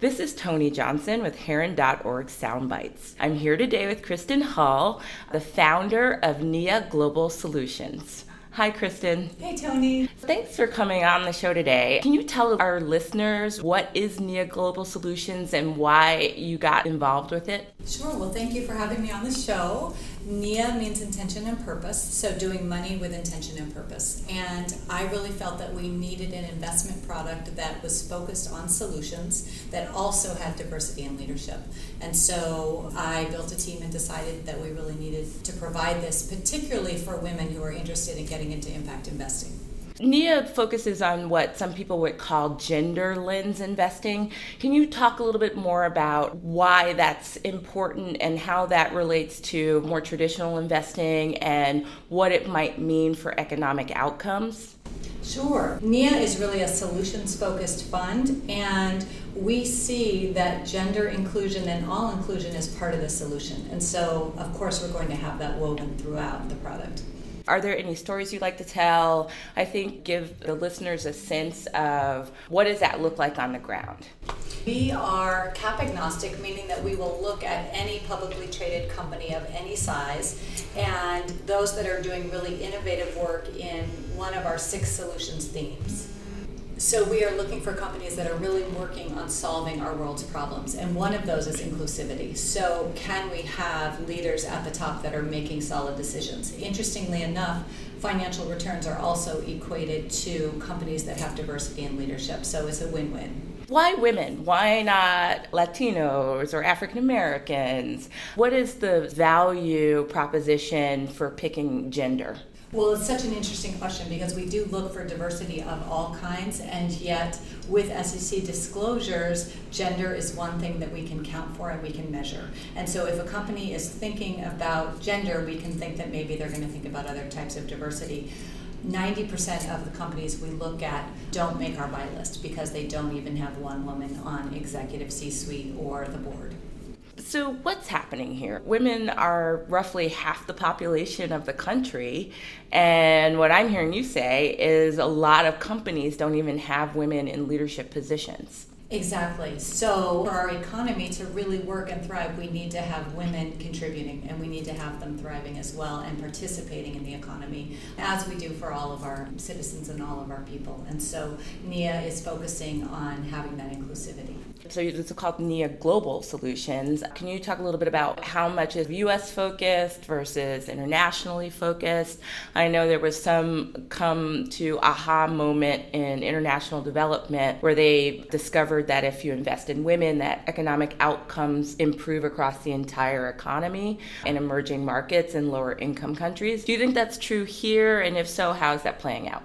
This is Toni Johnson with Heron.org Soundbites. I'm here today with Kristin Hull, the founder of NIA Global Solutions. Hi, Kristin. Hey, Toni. Thanks for coming on the show today. Can you tell our listeners what is NIA Global Solutions and why you got involved with it? Sure. Well, thank you for having me on the show. NIA means intention and purpose, so doing money with intention and purpose. And I really felt that we needed an investment product that was focused on solutions that also had diversity and leadership. And so I built a team and decided that we really needed to provide this, particularly for women who are interested in getting into impact investing. NIA focuses on what some people would call gender lens investing. Can you talk a little bit more about why that's important and how that relates to more traditional investing and what it might mean for economic outcomes? Sure. NIA is really a solutions focused fund, and we see that gender inclusion and all inclusion is part of the solution. And so, of course, we're going to have that woven throughout the product. Are there any stories you'd like to tell? I think give the listeners a sense of what does that look like on the ground? We are cap agnostic, meaning that we will look at any publicly traded company of any size and those that are doing really innovative work in one of our six solutions themes. So we are looking for companies that are really working on solving our world's problems, and one of those is inclusivity. So can we have leaders at the top that are making solid decisions? Interestingly enough, financial returns are also equated to companies that have diversity in leadership. So it's a win-win. Why women? Why not Latinos or African Americans? What is the value proposition for picking gender? Well, it's such an interesting question because we do look for diversity of all kinds, and yet with SEC disclosures, gender is one thing that we can count for and we can measure. And so if a company is thinking about gender, we can think that maybe they're going to think about other types of diversity. 90% of the companies we look at don't make our buy list because they don't even have one woman on executive C suite or the board. So, what's happening here? Women are roughly half the population of the country. And what I'm hearing you say is a lot of companies don't even have women in leadership positions. Exactly. So, for our economy to really work and thrive, we need to have women contributing and we need to have them thriving as well and participating in the economy, as we do for all of our citizens and all of our people. And so, NIA is focusing on having that inclusivity. So, it's called NIA Global Solutions. Can you talk a little bit about how much is US focused versus internationally focused? I know there was some come to aha moment in international development where they discovered discovered that if you invest in women, that economic outcomes improve across the entire economy in emerging markets and lower income countries. Do you think that's true here? And if so, how is that playing out?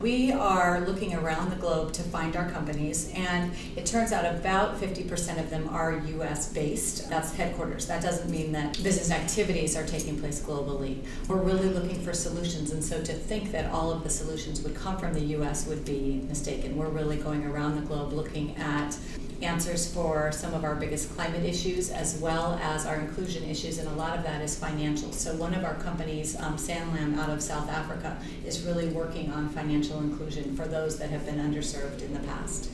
We are looking around the globe to find our companies, and it turns out about 50% of them are US based. That's headquarters. That doesn't mean that business activities are taking place globally. We're really looking for solutions, and so to think that all of the solutions would come from the US would be mistaken. We're really going around the globe looking at answers for some of our biggest climate issues as well as our inclusion issues, and a lot of that is financial. So, one of our companies, um, Sanlam out of South Africa, is really working on financial inclusion for those that have been underserved in the past.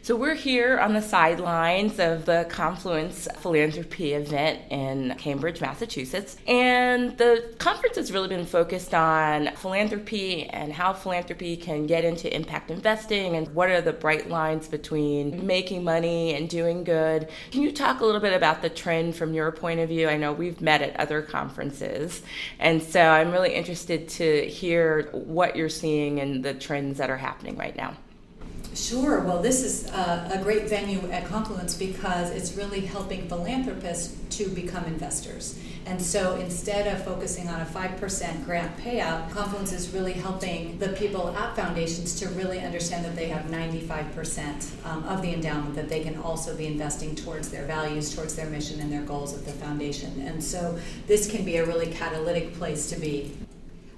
So we're here on the sidelines of the Confluence Philanthropy event in Cambridge, Massachusetts. And the conference has really been focused on philanthropy and how philanthropy can get into impact investing and what are the bright lines between making money and doing good. Can you talk a little bit about the trend from your point of view? I know we've met at other conferences. And so I'm really interested to hear what you're seeing and the trends that are happening right now. Sure. Well, this is a, a, great venue at Confluence because it's really helping philanthropists to become investors. And so instead of focusing on a 5% grant payout, Confluence is really helping the people at foundations to really understand that they have 95% um, of the endowment that they can also be investing towards their values, towards their mission, and their goals of the foundation. And so this can be a really catalytic place to be.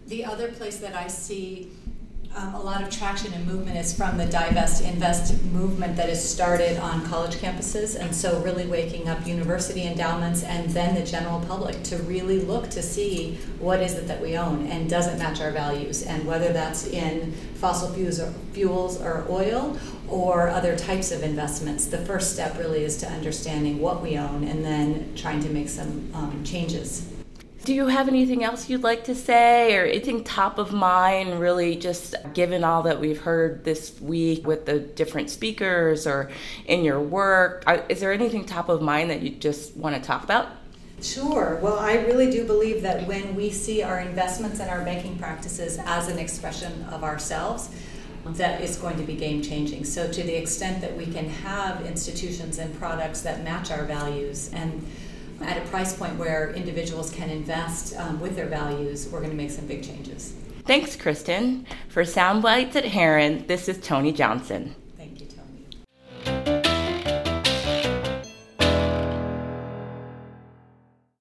The other place that I see Um, a lot of traction and movement is from the divest invest movement that has started on college campuses and so really waking up university endowments and then the general public to really look to see what is it that we own and doesn't match our values? And whether that's in fossil fuels or, fuels or oil or other types of investments the first step really is to understanding what we own and then trying to make some um, changes do you have anything else you'd like to say or anything top of mind, really, just given all that we've heard this week with the different speakers or in your work? Uh, is there anything top of mind that you just want to talk about? Sure. Well, I really do believe that when we see our investments and our banking practices as an expression of ourselves, that is going to be game changing. So, to the extent that we can have institutions and products that match our values and at a price point where individuals can invest um, with their values, we're going to make some big changes. Thanks, Kristin. For Soundbites at Heron, this is Toni Johnson.